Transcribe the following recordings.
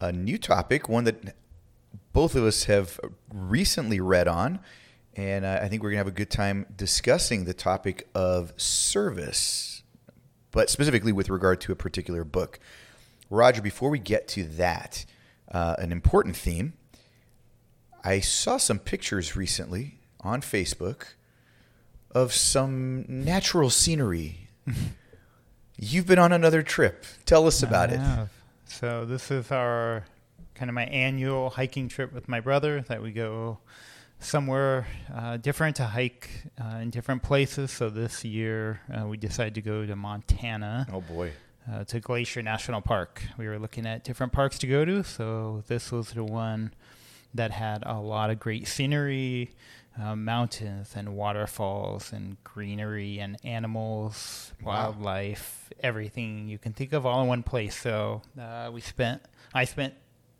a new topic, one that both of us have recently read on. And uh, I think we're going to have a good time discussing the topic of service, but specifically with regard to a particular book. Roger, before we get to that, uh, an important theme. I saw some pictures recently on Facebook of some natural scenery. You've been on another trip. Tell us about it. So this is our kind of my annual hiking trip with my brother that we go somewhere uh, different to hike uh, in different places. So this year uh, we decided to go to Montana Oh boy. uh, to Glacier National Park. We were looking at different parks to go to, so this was the one that had a lot of great scenery, uh, mountains and waterfalls and greenery and animals, Wow. wildlife, everything you can think of all in one place. So uh, we spent, I spent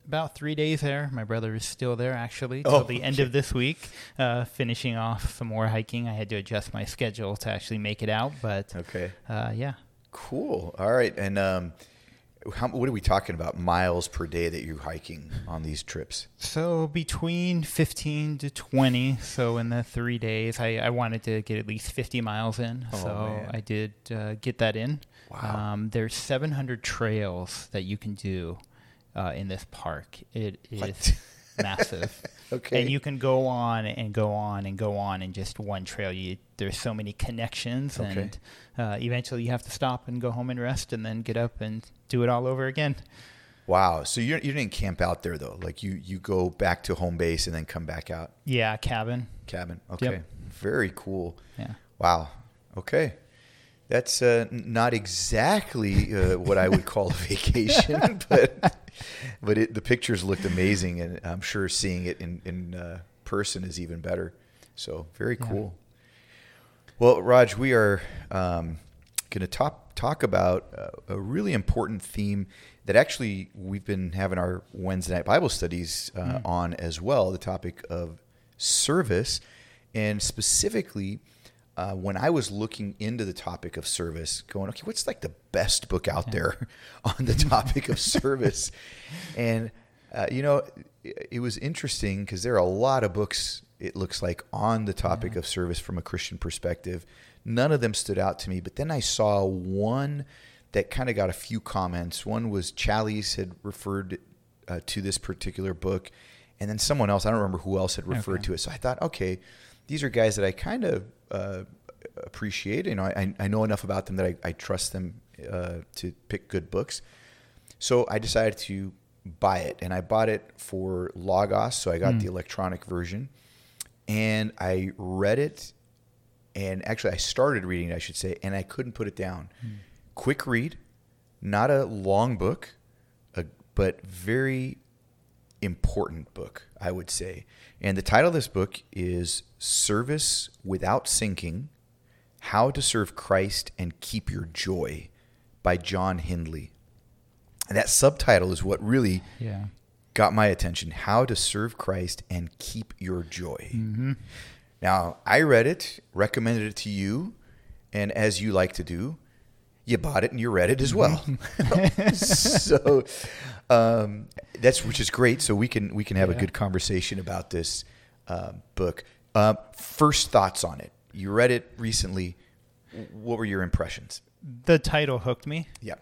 about three days there. My brother is still there actually till Oh, the end of this week, uh, finishing off some more hiking. I had to adjust my schedule to actually make it out, but Okay. uh, yeah. Cool. All right. And um, how, what are we talking about? Miles per day that you're hiking on these trips? So between 15 to 20. So in the three days, I, I wanted to get at least 50 miles in. Oh, so man. I did uh, get that in. Wow. Um, there's 700 trails that you can do uh, in this park. It is? massive. Okay. And you can go on and go on and go on in just one trail. You, there's so many connections, Okay. and uh, eventually you have to stop and go home and rest, and then get up and do it all over again. Wow. So you you didn't camp out there though. Like you you go back to home base and then come back out Yeah, cabin. cabin. Okay. Very cool. Yeah. Wow. Okay. That's uh, not exactly uh, what I would call a vacation, but but it, the pictures looked amazing, and I'm sure seeing it in in uh, person is even better. So very Yeah. cool. Well, Raj, we are um, going to talk talk about uh, a really important theme that actually we've been having our Wednesday night Bible studies uh, on as well. The topic of service, and specifically. Uh, when I was looking into the topic of service, going, okay, what's like the best book out there on the topic of service? And, uh, you know, it, it was interesting because there are a lot of books, it looks like, on the topic of service from a Christian perspective. None of them stood out to me, but then I saw one that kind of got a few comments. One was Challies had referred uh, to this particular book, and then someone else, I don't remember who else had referred Okay. to it. So I thought, okay, these are guys that I kind of uh, appreciate. You know, I, I know enough about them that I, I trust them uh, to pick good books. So I decided to buy it, and I bought it for Logos. So I got the electronic version, and I read it. And actually, I started reading it, I should say, and I couldn't put it down. Quick read, not a long book, a, but very important book, I would say. And the title of this book is Serving Without Sinking How to Serve Christ and Keep Your Joy by John Hindley. And that subtitle is what really Yeah. got my attention How to Serve Christ and Keep Your Joy. Mm-hmm. Now, I read it, recommended it to you, and as you like to do, you bought it and you read it as well. so um, that's which is great. So we can we can have a good conversation about this uh, book. Uh, first thoughts on it. You read it recently. What were your impressions? The title hooked me. Yeah.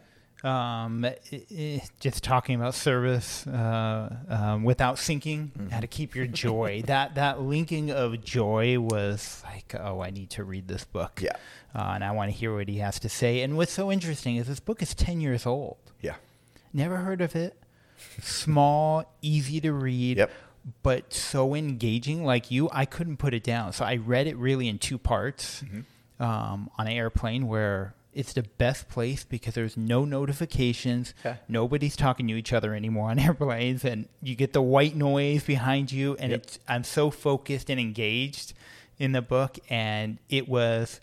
Um, just talking about service uh, um, without sinking, Mm-hmm. how to keep your joy. that that linking of joy was like, oh, I need to read this book. Yeah. Uh, and I want to hear what he has to say. And what's so interesting is this book is ten years old. Yeah. Never heard of it. Small, easy to read. Yep. But so engaging, like you, I couldn't put it down. So I read it really in two parts Mm-hmm. um, on an airplane where it's the best place because there's no notifications. Yeah. Nobody's talking to each other anymore on airplanes, and you get the white noise behind you. And Yep. it's I'm so focused and engaged in the book, and it was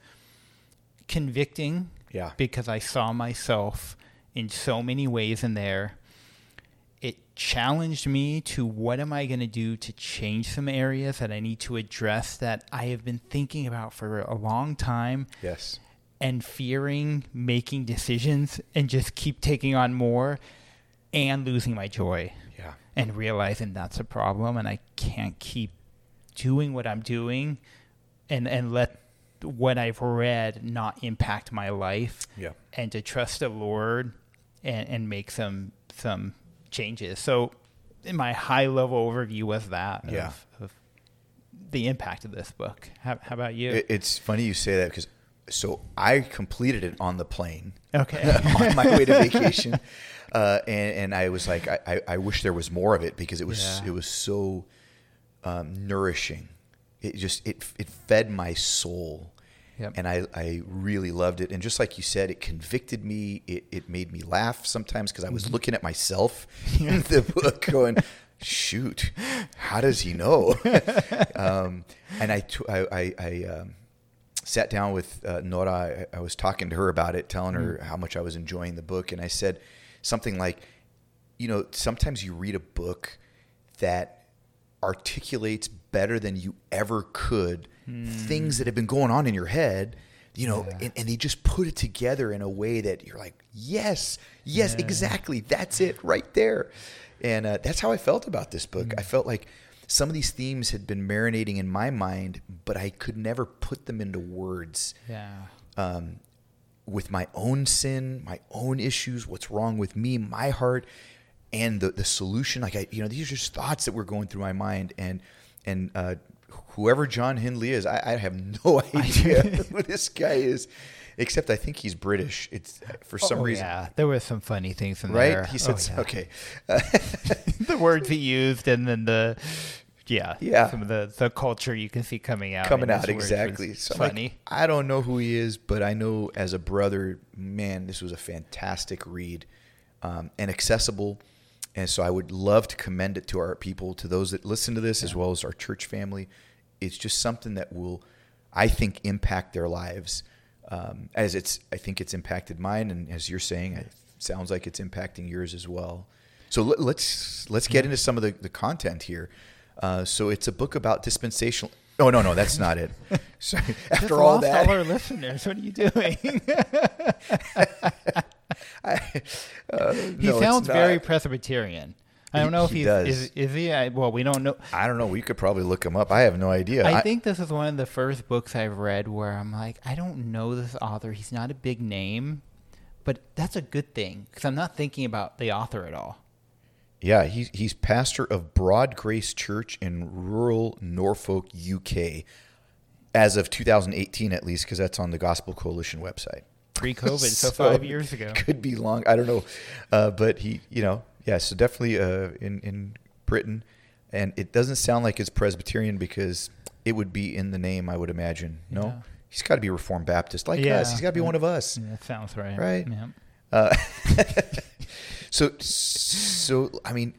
convicting Yeah. because I saw myself in so many ways in there. It challenged me to what am I going to do to change some areas that I need to address that I have been thinking about for a long time Yes. And fearing making decisions and just keep taking on more and losing my joy Yeah. and realizing that's a problem and I can't keep doing what I'm doing and and let what I've read not impact my life Yeah. and to trust the Lord and, and make some some changes. So in my high level overview was that of, Yeah. of the impact of this book. How, how about you? It, it's funny you say that because so I completed it on the plane okay. on my way to vacation, uh, and and I was like, I, I, I wish there was more of it because it was Yeah. it was so um, nourishing. It just it it fed my soul. Yep. And I, I really loved it. And just like you said, it convicted me. It, it made me laugh sometimes because I was looking at myself in the book going, shoot, how does he know? um, and I, t- I, I, I um, sat down with uh, Nora. I, I was talking to her about it, telling her how much I was enjoying the book. And I said something like, you know, sometimes you read a book that articulates better than you ever could things that have been going on in your head, you know, and, and they just put it together in a way that you're like, yes, yes, exactly. That's it right there. And uh, that's how I felt about this book. I felt like some of these themes had been marinating in my mind, but I could never put them into words yeah. um, with my own sin, my own issues, what's wrong with me, my heart, and the the solution. Like I, you know, these are just thoughts that were going through my mind, and and uh, whoever John Hindley is, I, I have no idea who this guy is, except I think he's British. It's for some Oh, reason, Yeah, there were some funny things in right? there. Right? He Oh, said, yeah. okay, the words he used, and then the yeah, Yeah. some of the the culture you can see coming out, coming out exactly. So I'm like, funny. I don't know who he is, but I know as a brother, man, this was a fantastic read um, and accessible. And so I would love to commend it to our people, to those that listen to this, as well as our church family. It's just something that will, I think, impact their lives. Um, as it's, I think it's impacted mine, and as you're saying, it sounds like it's impacting yours as well. So let, let's let's get into some of the, the content here. Uh, so it's a book about dispensational. Oh no, no, that's not it. Sorry. After Just all that, all our listeners. What are you doing? I, uh, he no, sounds very. Presbyterian. I don't know if he he's does. is is he? I, well, we don't know. I don't know. We could probably look him up. I have no idea. I think this is one of the first books I've read where I'm like, I don't know this author. He's not a big name, but that's a good thing because I'm not thinking about the author at all. Yeah, he's he's pastor of Broad Grace Church in rural Norfolk, UK, as of 2018 at least, because that's on the Gospel Coalition website. Pre-COVID, so, five years ago. Could be long. I don't know, uh, but he, you know, yeah. So definitely uh, in in Britain, and it doesn't sound like it's Presbyterian because it would be in the name. I would imagine. No, Yeah. he's got to be Reformed Baptist like Yeah. us. He's got to be one of us. Yeah, that sounds right. Right. Yeah. Uh, so, so I mean,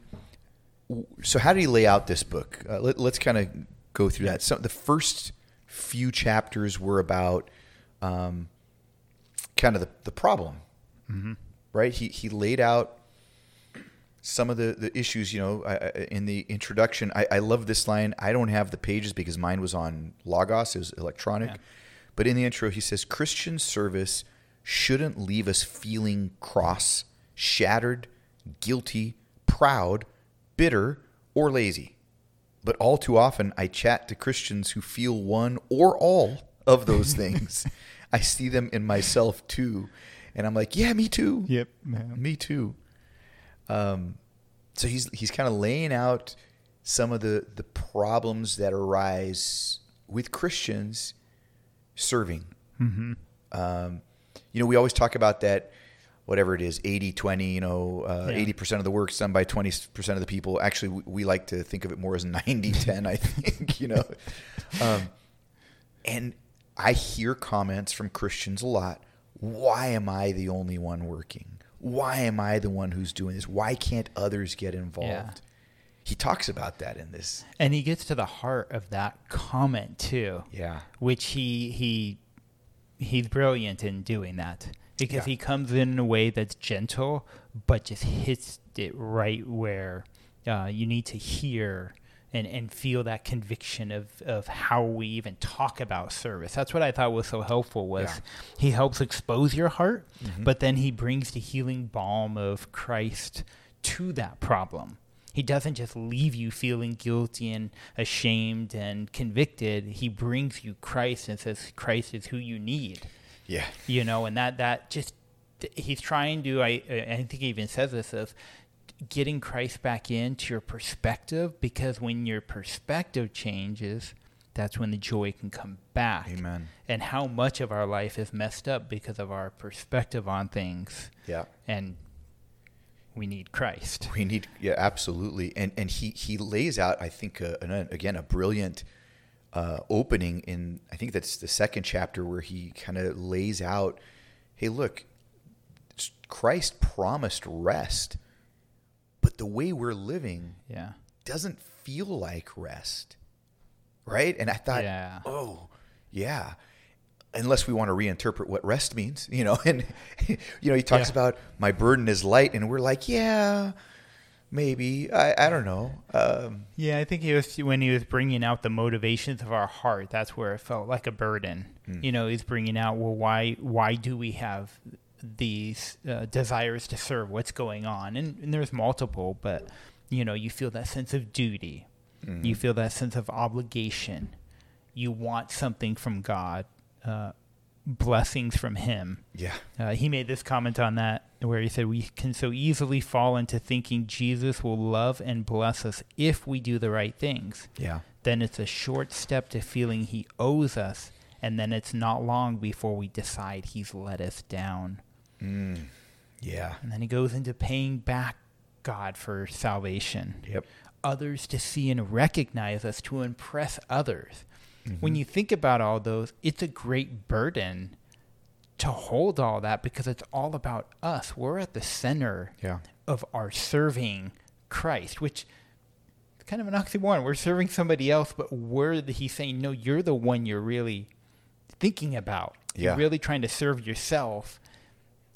so how did he lay out this book? Uh, let, us kind of go through that. So the first few chapters were about um, kind of the, the problem, right? He he laid out some of the, the issues. You know, I, I- in the introduction, I, I love this line. I don't have the pages because mine was on Logos. It was electronic. Yeah. But in the intro, he says Christian service shouldn't leave us feeling cross, shattered, guilty, proud, bitter, or lazy. But all too often, I chat to Christians who feel one or all of those things. I see them in myself too. And I'm like, yeah, me too. Yep. Me too. Um, so he's he's kind of laying out some of the the problems that arise with Christians serving. Mm-hmm. Um, you know, we always talk about that, whatever it is, 80, 20, you know, uh, Yeah. 80% of the work's done by 20% of the people. Actually, we, we like to think of it more as 90, 10, I think, you know. Um, and I hear comments from Christians a lot. why am I the only one working? Why am I the one who's doing this? Why can't others get involved? Yeah. He talks about that in this. And he gets to the heart of that comment too. Yeah. Which he he he's brilliant in doing that. Because Yeah. he comes in a way that's gentle but just hits it right where uh, you need to hear and, and feel that conviction of, of how we even talk about service. That's what I thought was so helpful was Yeah. he helps expose your heart, Mhm. but then he brings the healing balm of Christ to that problem. He doesn't just leave you feeling guilty and ashamed and convicted. He brings you Christ and says Christ is who you need. Yeah. You know, and that that just he's trying to. I I think he even says this of getting Christ back into your perspective because when your perspective changes, that's when the joy can come back Amen. and how much of our life is messed up because of our perspective on things Yeah. and we need christ We need, yeah, absolutely. And and he he lays out, I think, uh, an, again a brilliant uh, opening in. I think that's the second chapter where he kind of lays out, hey, look, Christ promised rest, but the way we're living yeah doesn't feel like rest, right? And I thought, Yeah. oh, yeah. Unless we want to reinterpret what rest means, you know, and you know, he talks Yeah. about my burden is light, and we're like, yeah, maybe. I, I don't know. Um, yeah i think he was when he was bringing out the motivations of our heart that's where it felt like a burden you know he's bringing out well why why do we have these uh, desires to serve what's going on. And, and there's multiple but you know you feel that sense of duty. You feel that sense of obligation. You want something from god uh, blessings from him. Yeah, Uh, he made this comment on that where he said, We can so easily fall into thinking Jesus will love and bless us if we do the right things. yeah, Then it's a short step to feeling he owes us, and then it's not long before we decide he's let us down. Mm, yeah, And then he goes into paying back God for salvation. yep, Others to see and recognize us to impress others. When you think about all those, it's a great burden to hold all that because it's all about us. We're at the center yeah, of our serving Christ, which is kind of an oxymoron. We're serving somebody else, but we're the, he's saying, no, you're the one you're really thinking about. Yeah. You're really trying to serve yourself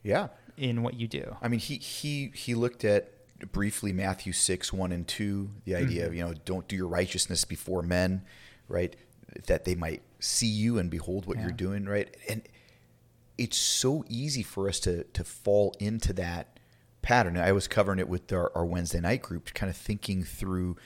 yeah. in what you do. I mean, he he he looked at briefly Matthew six one and two, the mm-hmm. idea of you know don't do your righteousness before men, right? That they might see you and behold what Yeah. you're doing, right? And it's so easy for us to to fall into that pattern. I was covering it with our, our Wednesday night group, kind of thinking through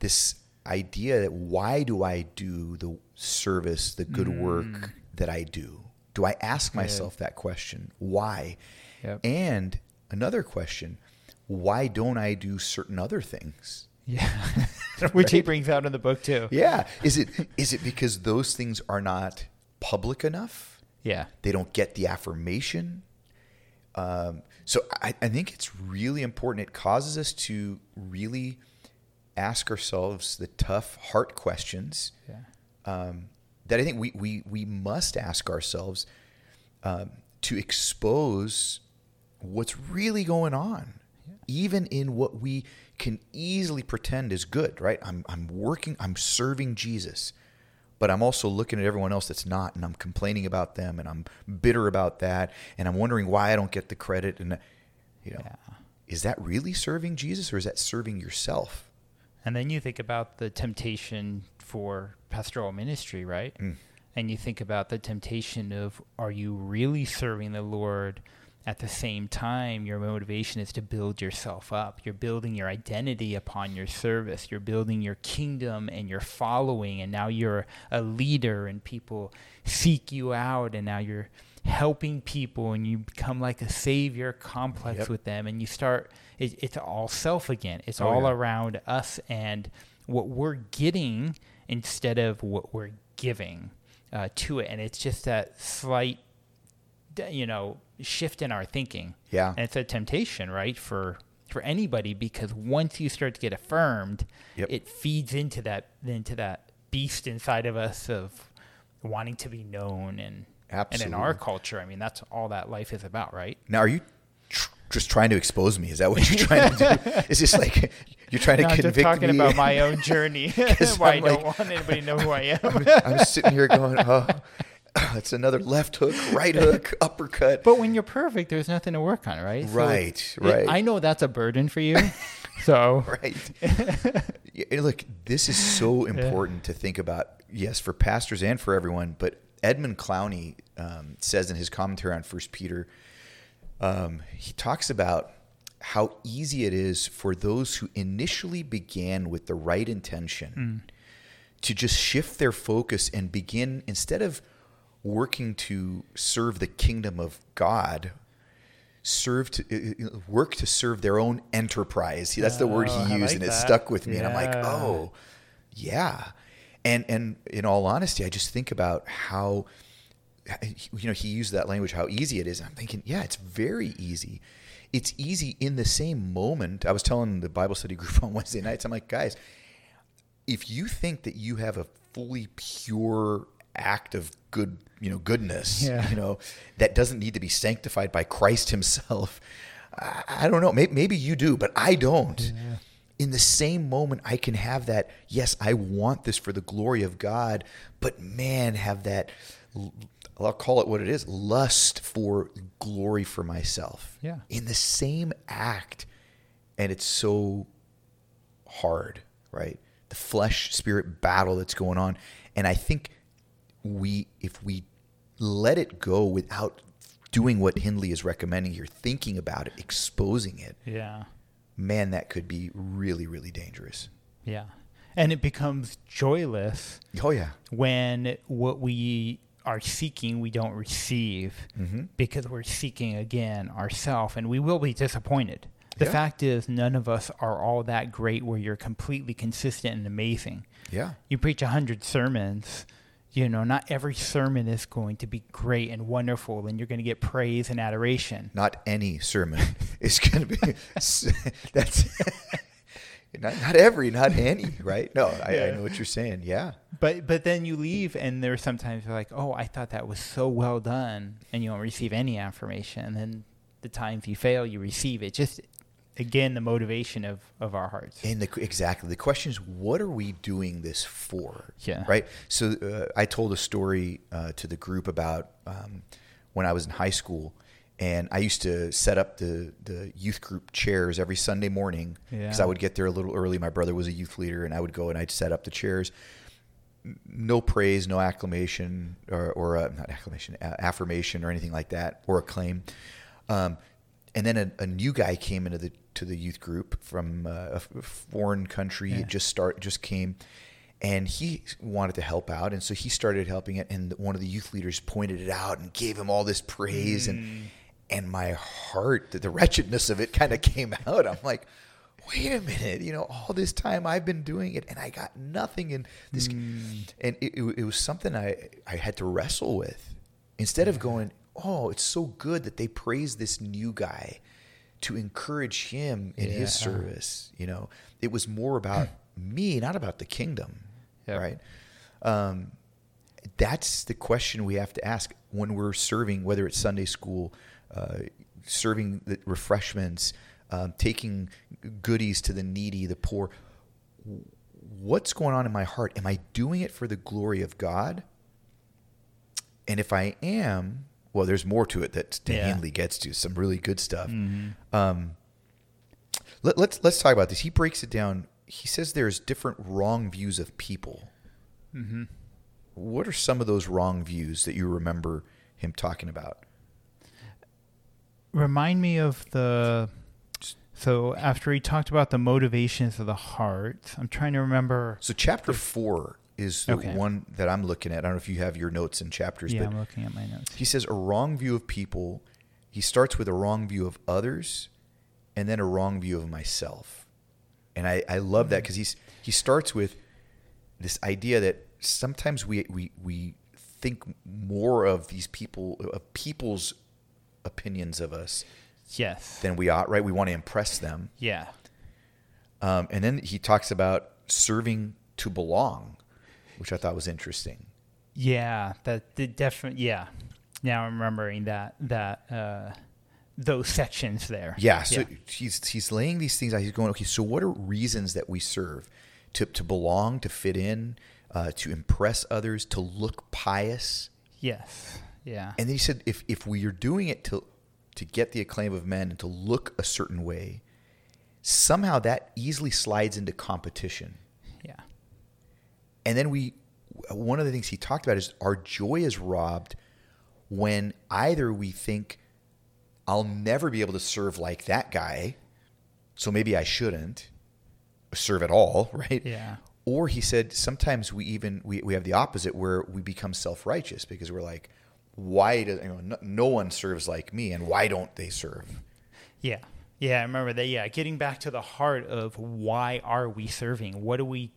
this idea that why do I do the service, the good work mm. that I do? Do I ask myself that question? Why? Yep. And another question, why don't I do certain other things? Yeah. Which he brings out in the book too. Yeah. Is it is it because those things are not public enough? Yeah. They don't get the affirmation. Um, so I, I think it's really important. It causes us to really ask ourselves the tough heart questions Yeah. um, that I think we, we, we must ask ourselves um, to expose what's really going on, even in what we can easily pretend is good, right? I'm, I'm working, I'm serving Jesus, but I'm also looking at everyone else that's not, and I'm complaining about them, and I'm bitter about that, and I'm wondering why I don't get the credit. And, you know, Yeah. is that really serving Jesus or is that serving yourself? And then you think about the temptation for pastoral ministry, right? Mm. And you think about the temptation of are you really serving the Lord at the same time your motivation is to build yourself up. You're building your identity upon your service. You're building your kingdom and your following and now you're a leader and people seek you out and now you're helping people and you become like a savior complex Yep. with them and you start it, it's all self again. It's Oh, all yeah. around us and what we're getting instead of what we're giving uh, to it. And it's just that slight, you know, shift in our thinking. Yeah. And it's a temptation, right, for for anybody because once you start to get affirmed, Yep. it feeds into that into that beast inside of us of wanting to be known and Absolutely. And in our culture, I mean, that's all that life is about, right? Now, are you just trying to expose me? Is that what you're trying to do? Is this like you're trying to No, I'm just talking me? about my own journey. Why I I'm don't like- want anybody to know who I am. I'm sitting here going, oh, it's another left hook, right hook, uppercut. But when you're perfect, there's nothing to work on, right? So Right, it- right. I know that's a burden for you. So right. Yeah, look, this is so important to think about. Yes, for pastors and for everyone. But Edmund Clowney um, says in his commentary on First Peter, um, he talks about how easy it is for those who initially began with the right intention to just shift their focus and begin instead of working to serve the kingdom of God serve to uh, work to serve their own enterprise. That's the word Oh, he I used, like and it stuck with me. And I'm like, oh, yeah. And and in all honesty, I just think about how you know he used that language, how easy it is. And I'm thinking, yeah, it's very easy. It's easy in the same moment. I was telling the Bible study group on Wednesday nights. I'm like, guys, if you think that you have a fully pure act of good, you know, goodness, Yeah. you know, that doesn't need to be sanctified by Christ Himself, I, I don't know. Maybe, maybe you do, but I don't. In the same moment, I can have that. Yes, I want this for the glory of God, but man, have that. I'll call it what it is: lust for glory for myself. Yeah. In the same act, and it's so hard, right? The flesh spirit battle that's going on. And I think we, if we let it go without doing what Hindley is recommending here, thinking about it, exposing it, yeah, man, that could be really, really dangerous. yeah, and it becomes joyless Oh, yeah. when what we are seeking we don't receive Mm-hmm. because we're seeking again ourself and we will be disappointed. The Yeah. fact is none of us are all that great where you're completely consistent and amazing. Yeah. You preach a hundred sermons, you know, not every sermon is going to be great and wonderful and you're going to get praise and adoration. Not any sermon is going to be, that's, not, not every, not any, right? No, I, I know what you're saying. Yeah. But but then you leave and there's sometimes you're like, "Oh, I thought that was so well done." And you don't receive any affirmation. And then the times you fail, you receive it. Just again the motivation of of our hearts. And the, exactly the question is, what are we doing this for? Yeah. Right. So uh, I told a story uh, to the group about um, when I was in high school, and I used to set up the the youth group chairs every Sunday morning because Yeah. I would get there a little early. My brother was a youth leader, and I would go and I'd set up the chairs. No praise, no acclamation, or, or uh, not acclamation, uh, affirmation, or anything like that, or acclaim. Um, and then a, a new guy came into the to the youth group from uh, a foreign country. Yeah. Just start just came, and he wanted to help out, and so he started helping it. And one of the youth leaders pointed it out and gave him all this praise, Mm. and and my heart, the, the wretchedness of it, kind of came out. I'm like. Wait a minute! You know, all this time I've been doing it, and I got nothing. And this, Mm. and it, it, was something I I had to wrestle with. Instead of going, oh, it's so good that they praise this new guy to encourage him in his service. You know, it was more about me, not about the kingdom, Yep. right? Um, that's the question we have to ask when we're serving, whether it's Sunday school, uh, serving the refreshments, um, taking goodies to the needy, the poor. What's going on in my heart? Am I doing it for the glory of God? And if I am, well, there's more to it that Dan Yeah. Hindley gets to. Some really good stuff. Mhm. Um, let, let's let's talk about this. He breaks it down. He says there's different wrong views of people. Mhm. What are some of those wrong views that you remember him talking about? Remind me of the so after he talked about the motivations of the heart, I'm trying to remember. So chapter four is the Okay. one that I'm looking at. I don't know if you have your notes and chapters, Yeah, but I'm looking at my notes. he says a wrong view of people. He starts with a wrong view of others, and then a wrong view of myself. And I, I love that mm-hmm. because he's he starts with this idea that sometimes we we we think more of these people of people's opinions of us Yes. than we ought. Right? We want to impress them. Yeah. Um, and then he talks about serving to belong, which I thought was interesting. Yeah, that the definitely yeah. Now I'm remembering that that uh, those sections there. Yeah, so he's he's laying these things out. He's going, okay, so what are reasons that we serve? To to belong, to fit in, uh, to impress others, to look pious. Yes. Yeah. And then he said, if if we are doing it to to get the acclaim of men and to look a certain way, somehow that easily slides into competition. Yeah. And then we, one of the things he talked about is our joy is robbed when either we think, I'll never be able to serve like that guy, so maybe I shouldn't serve at all, right? Yeah. Or he said sometimes we even we, we have the opposite where we become self righteous because we're like, why does you know no, no one serves like me and why don't they serve? Yeah. Yeah, I remember that. Yeah, getting back to the heart of why are we serving? What do we,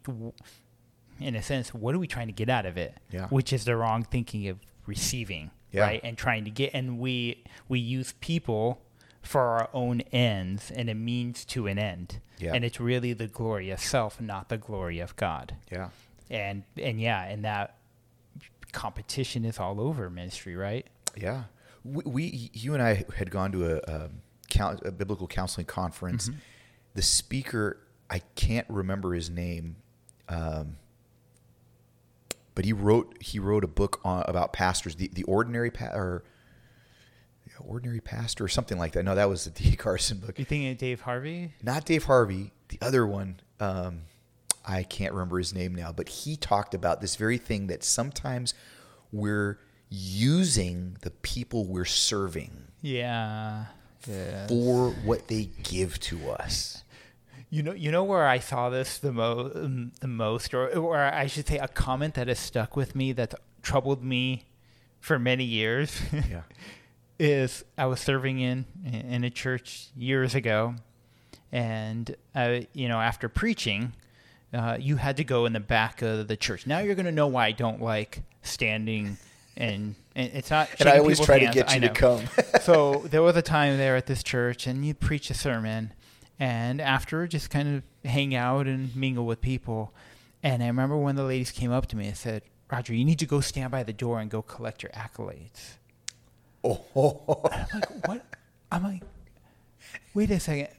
in a sense, what are we trying to get out of it? Yeah. Which is the wrong thinking of receiving, Yeah. right? And trying to get, and we we use people for our own ends and a means to an end. Yeah. And it's really the glory of self, not the glory of God. Yeah. And and yeah, and that competition is all over ministry, right? Yeah, we, we you and I had gone to a, um, coun a biblical counseling conference. The speaker, I can't remember his name, um, but he wrote he wrote a book on, about pastors, the the ordinary pa- or ordinary pastor or something like that. No, that was the D. Carson book. You thinking of Dave Harvey? Not Dave Harvey, the other one. Um, I can't remember his name now, but he talked about this very thing that sometimes we're using the people we're serving Yeah. Yeah. for what they give to us. You know, you know where I saw this the most, the most, or, or I should say, a comment that has stuck with me that's troubled me for many years. Yeah. is I was serving in in a church years ago, and uh, you know, after preaching, uh, you had to go in the back of the church. Now you're going to know why I don't like standing. And, and it's not. And I always try to get you to come. so there was a time there at this church, and you preach a sermon, and after just kind of hang out and mingle with people. And I remember when the ladies came up to me and said, "Roger, you need to go stand by the door and go collect your accolades." oh, I'm like, "What?" I'm like, "Wait a second.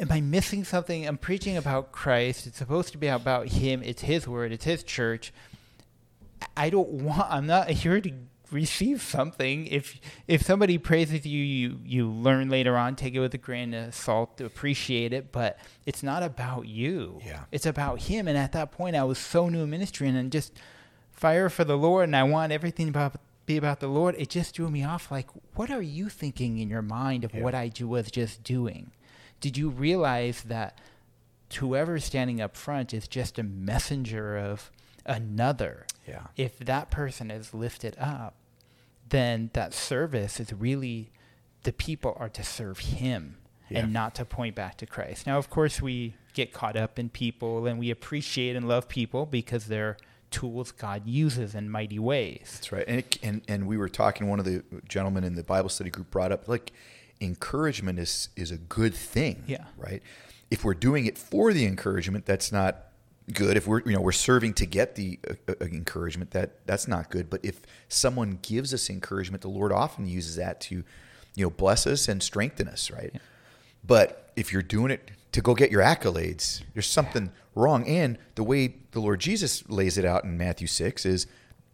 Am I missing something? I'm preaching about Christ. It's supposed to be about Him. It's His word. It's His church. I don't want. I'm not here to receive something. If if somebody praises you, you you learn later on. Take it with a grain of salt to appreciate it. But it's not about you. Yeah. It's about Him. And at that point, I was so new in ministry and just fire for the Lord, and I want everything about be about the Lord. It just threw me off. Like, what are you thinking in your mind of Yeah. what I was just doing? Did you realize that whoever's standing up front is just a messenger of another? yeah. If that person is lifted up, then that service is really the people are to serve Him Yeah. and not to point back to Christ. Now, of course, we get caught up in people and we appreciate and love people because they're tools God uses in mighty ways. That's right. And, it, and and we were talking. One of the gentlemen in the Bible study group brought up like encouragement is is a good thing. Yeah. Right. If we're doing it for the encouragement, that's not good. If we're you know we're serving to get the uh, uh, encouragement, that that's not good. But if someone gives us encouragement, the Lord often uses that to you know bless us and strengthen us. Right. But if you're doing it to go get your accolades, there's something wrong. And the way the Lord Jesus lays it out in Matthew 6 is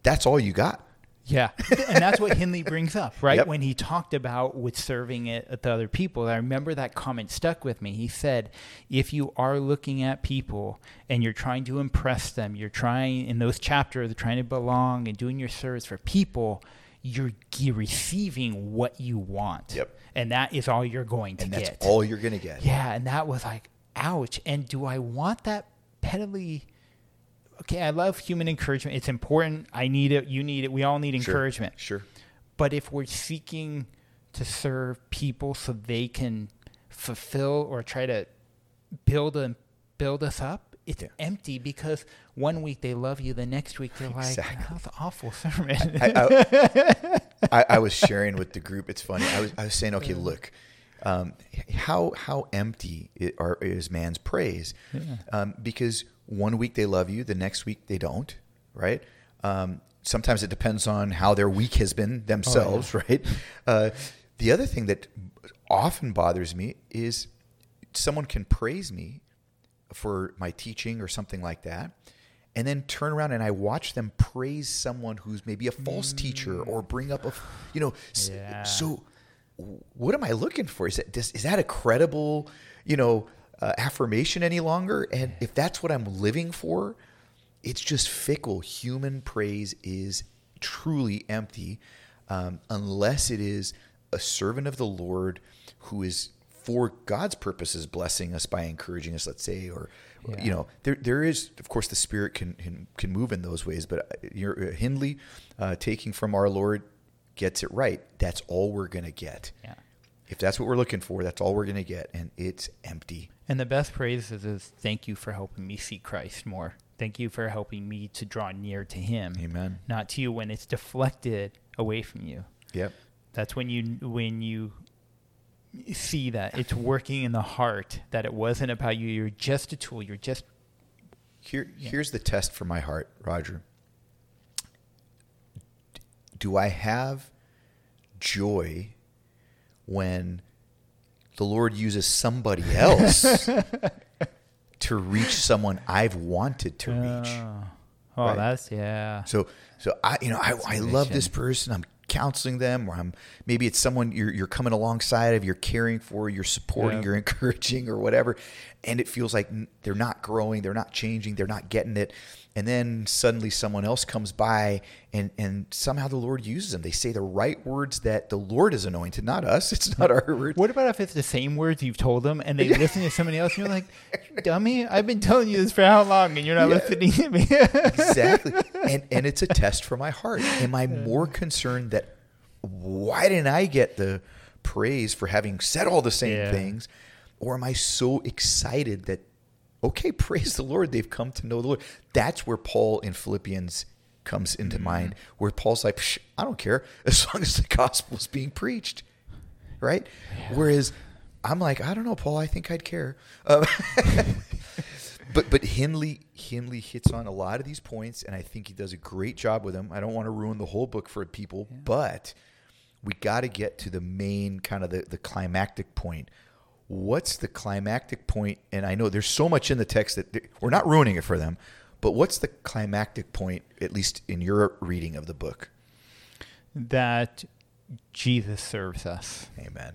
that's all you got. Yeah, and that's what Hindley brings up, right? Yep. When he talked about with serving it at the other people, I remember that comment stuck with me. He said, "If you are looking at people and you're trying to impress them, you're trying in those chapters, trying to belong and doing your service for people, you're, you're receiving what you want, Yep. and that is all you're going to And get. that's all you're going to get. Yeah, and that was like, ouch. And do I want that pettily? Okay, I love human encouragement. It's important. I need it. You need it. We all need encouragement. Sure. sure. But if we're seeking to serve people so they can fulfill or try to build and build us up, it's Yeah. empty because one week they love you, the next week they're like, Exactly. "That's an awful sermon." I, I, I, I was sharing with the group. It's funny. I was, I was saying, okay, look, um, how how empty is man's praise? Um, because one week they love you, the next week they don't, right? Um, sometimes it depends on how their week has been themselves, oh, yeah. right? Uh, the other thing that often bothers me is someone can praise me for my teaching or something like that and then turn around and I watch them praise someone who's maybe a false mm. teacher or bring up a, you know, yeah. so what am I looking for? Is that is that a credible, you know, uh, affirmation any longer? And if that's what I'm living for, it's just fickle. Human praise is truly empty um, unless it is a servant of the Lord who is for God's purposes blessing us by encouraging us, let's say, or yeah. you know, there there is of course the Spirit can can, can move in those ways, but uh, your uh, Hindley uh, taking from our Lord gets it right. That's all we're gonna get. Yeah. If that's what we're looking for, that's all we're gonna get, and it's empty. And the best praise is, is thank you for helping me see Christ more. Thank you for helping me to draw near to Him. Amen. Not to you when it's deflected away from you. Yep. That's when you when you see that it's working in the heart that it wasn't about you you're just a tool you're just here yeah. here's the test for my heart roger do i have joy when the lord uses somebody else to reach someone i've wanted to reach oh, oh right? that's yeah so so i you know i, I love this person i'm counseling them or I'm maybe it's someone you're, you're coming alongside of, you're caring for, you're supporting, yeah. you're encouraging or whatever. And it feels like they're not growing, they're not changing, they're not getting it. And then suddenly someone else comes by and, and somehow the Lord uses them. They say the right words that the Lord is anointed, not us. It's not our words. What about if it's the same words you've told them and they listen to somebody else and you're like, dummy, I've been telling you this for how long and you're not yeah. listening to me? exactly. And, and it's a test for my heart. Am I more concerned that why didn't I get the praise for having said all the same yeah. things? Or am I so excited that, okay, praise the Lord, they've come to know the Lord? That's where Paul in Philippians comes into mm-hmm. mind, where Paul's like, I don't care as long as the gospel is being preached, right? Yeah. Whereas I'm like, I don't know, Paul, I think I'd care. Uh, but but Hindley Hindley hits on a lot of these points, and I think he does a great job with them. I don't want to ruin the whole book for people, yeah. but we got to get to the main kind of the, the climactic point. What's the climactic point? And I know there's so much in the text that we're not ruining it for them, but what's the climactic point, at least in your reading of the book? That Jesus serves us. Amen.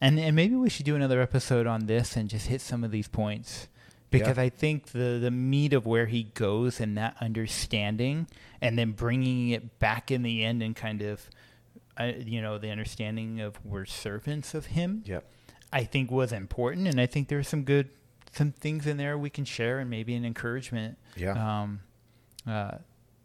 And and maybe we should do another episode on this and just hit some of these points because yeah. I think the the meat of where he goes and that understanding and then bringing it back in the end and kind of uh, you know, the understanding of we're servants of Him. Yep. I think was important, and I think there's some good, some things in there we can share, and maybe an encouragement. Yeah. Um, uh,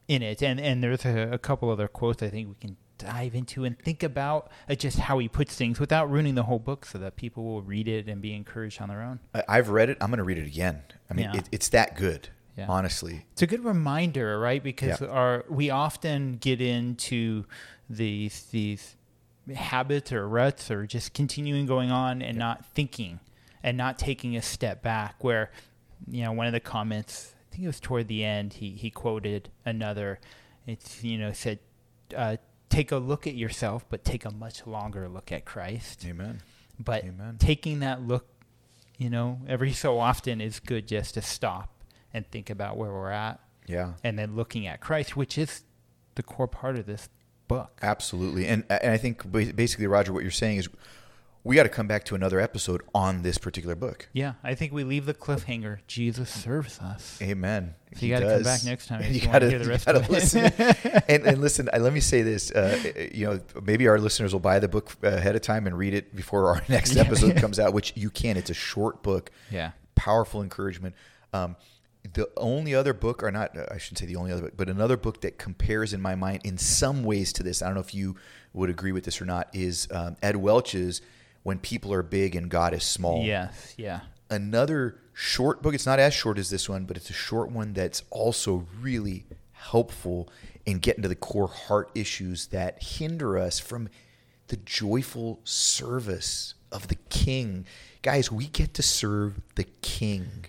in it, and and there's a, a couple other quotes I think we can dive into and think about uh, just how he puts things without ruining the whole book so that people will read it and be encouraged on their own. I've read it. I'm going to read it again. I mean, yeah. it, it's that good. Yeah. Honestly, it's a good reminder, right? Because yeah. our we often get into these these habits or ruts or just continuing going on and not thinking and not taking a step back where you know one of the comments i think it was toward the end he, he quoted another. It's you know said uh, take a look at yourself but take a much longer look at christ. Amen. But amen. taking that look you know every so often is good just to stop and think about where we're at yeah. and then looking at christ which is the core part of this book. Absolutely, and and I think basically, Roger, what you're saying is we got to come back to another episode on this particular book. Yeah, I think we leave the cliffhanger. Jesus serves us. Amen. So you got to come back next time. You, you got to hear the rest of it. listen. and, and listen, let me say this. Uh, you know, maybe our listeners will buy the book ahead of time and read it before our next episode comes out, which you can. It's a short book. Yeah. Powerful encouragement. Um, the only other book, or not, I shouldn't say the only other book, but another book that compares in my mind in some ways to this, I don't know if you would agree with this or not, is um, Ed Welch's When People Are Big and God is Small. Yes, yeah. Another short book. It's not as short as this one, but it's a short one that's also really helpful in getting to the core heart issues that hinder us from the joyful service of the King. Guys, we get to serve the King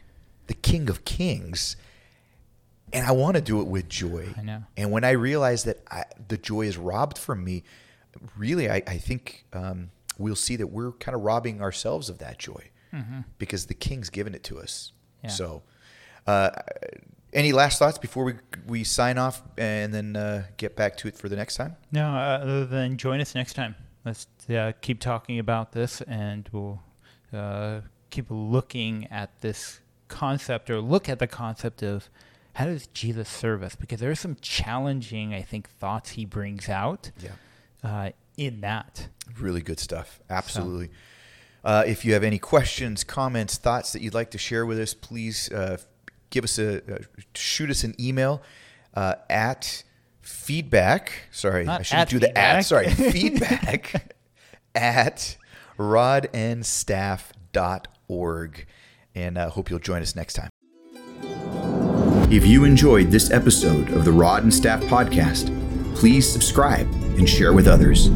the King of Kings. and I want to do it with joy. I know. And when I realize that I, the joy is robbed from me, really, I, I think um, we'll see that we're kind of robbing ourselves of that joy because the King's given it to us. Yeah. So, uh, any last thoughts before we we sign off and then uh, get back to it for the next time? No, uh, other than join us next time. Let's uh, keep talking about this, and we'll uh, keep looking at this concept, or look at the concept of how does Jesus serve us? Because there are some challenging, I think, thoughts he brings out Yeah. uh, in that. Really good stuff. Absolutely. Uh, if you have any questions, comments, thoughts that you'd like to share with us, please uh, give us a uh, shoot us an email uh, at feedback. Sorry, Not I shouldn't do the at. Sorry, feedback at rodnstaff.org. And uh, hope you'll join us next time. If you enjoyed this episode of the Rod and Staff Podcast, please subscribe and share with others.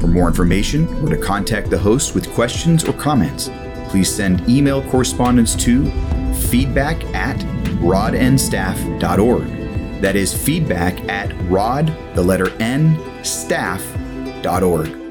For more information or to contact the host with questions or comments, please send email correspondence to feedback at rodnstaff.org. That is feedback at rod, the letter N, staff.org.